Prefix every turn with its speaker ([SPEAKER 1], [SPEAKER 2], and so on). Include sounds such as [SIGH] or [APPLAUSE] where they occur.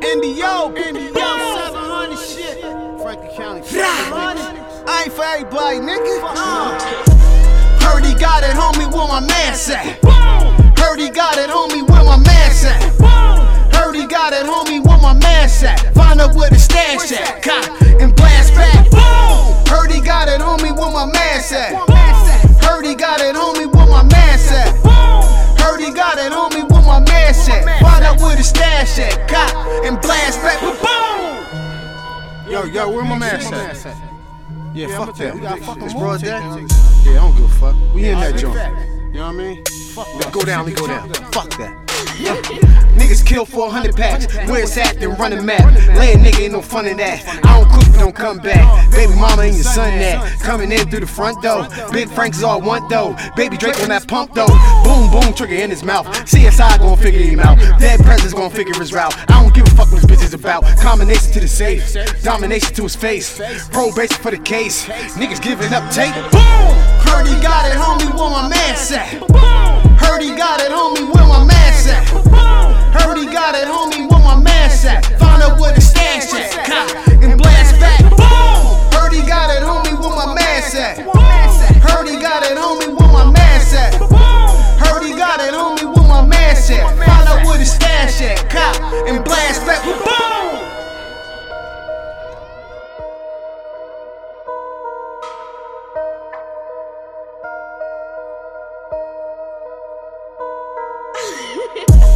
[SPEAKER 1] NDO, NDO, 700 shit. Franklin County, I ain't for everybody, nigga. Uh. Heard he got it, homie, where my man at? Heard he got it, homie, where my man at? Heard he got it, homie, where my man at? Find out where the stash at. Cock and blast back. Where my man at? Find out where the stash at. Cock and blast back. Boom!
[SPEAKER 2] Yo, yo, where my man at? Yeah, fuck that.
[SPEAKER 1] It's
[SPEAKER 2] broad day.
[SPEAKER 1] Yeah, I don't give a fuck.
[SPEAKER 2] We in that joint.
[SPEAKER 1] You know what I mean?
[SPEAKER 2] Let's go down, we go down. Fuck that.
[SPEAKER 1] Niggas kill 400 packs. Where it's at, then run a map. Lay a nigga ain't no fun in that. I don't cook, don't come back. Baby mama and your son that. Coming in through the front door. Big Frank's all one though. Baby Drake on that pump though. Boom, boom, trigger in his mouth. CSI gon' figure him out. Dead president's gon' figure his route. I don't give a fuck what this bitch is about. Combination to the safe. Domination to his face. Probation for the case. Niggas giving up tape. Boom! Heard he got it, homie, where my man at? Heard he got man at? Find where the stash at. Cop and blast back. Boom! [LAUGHS]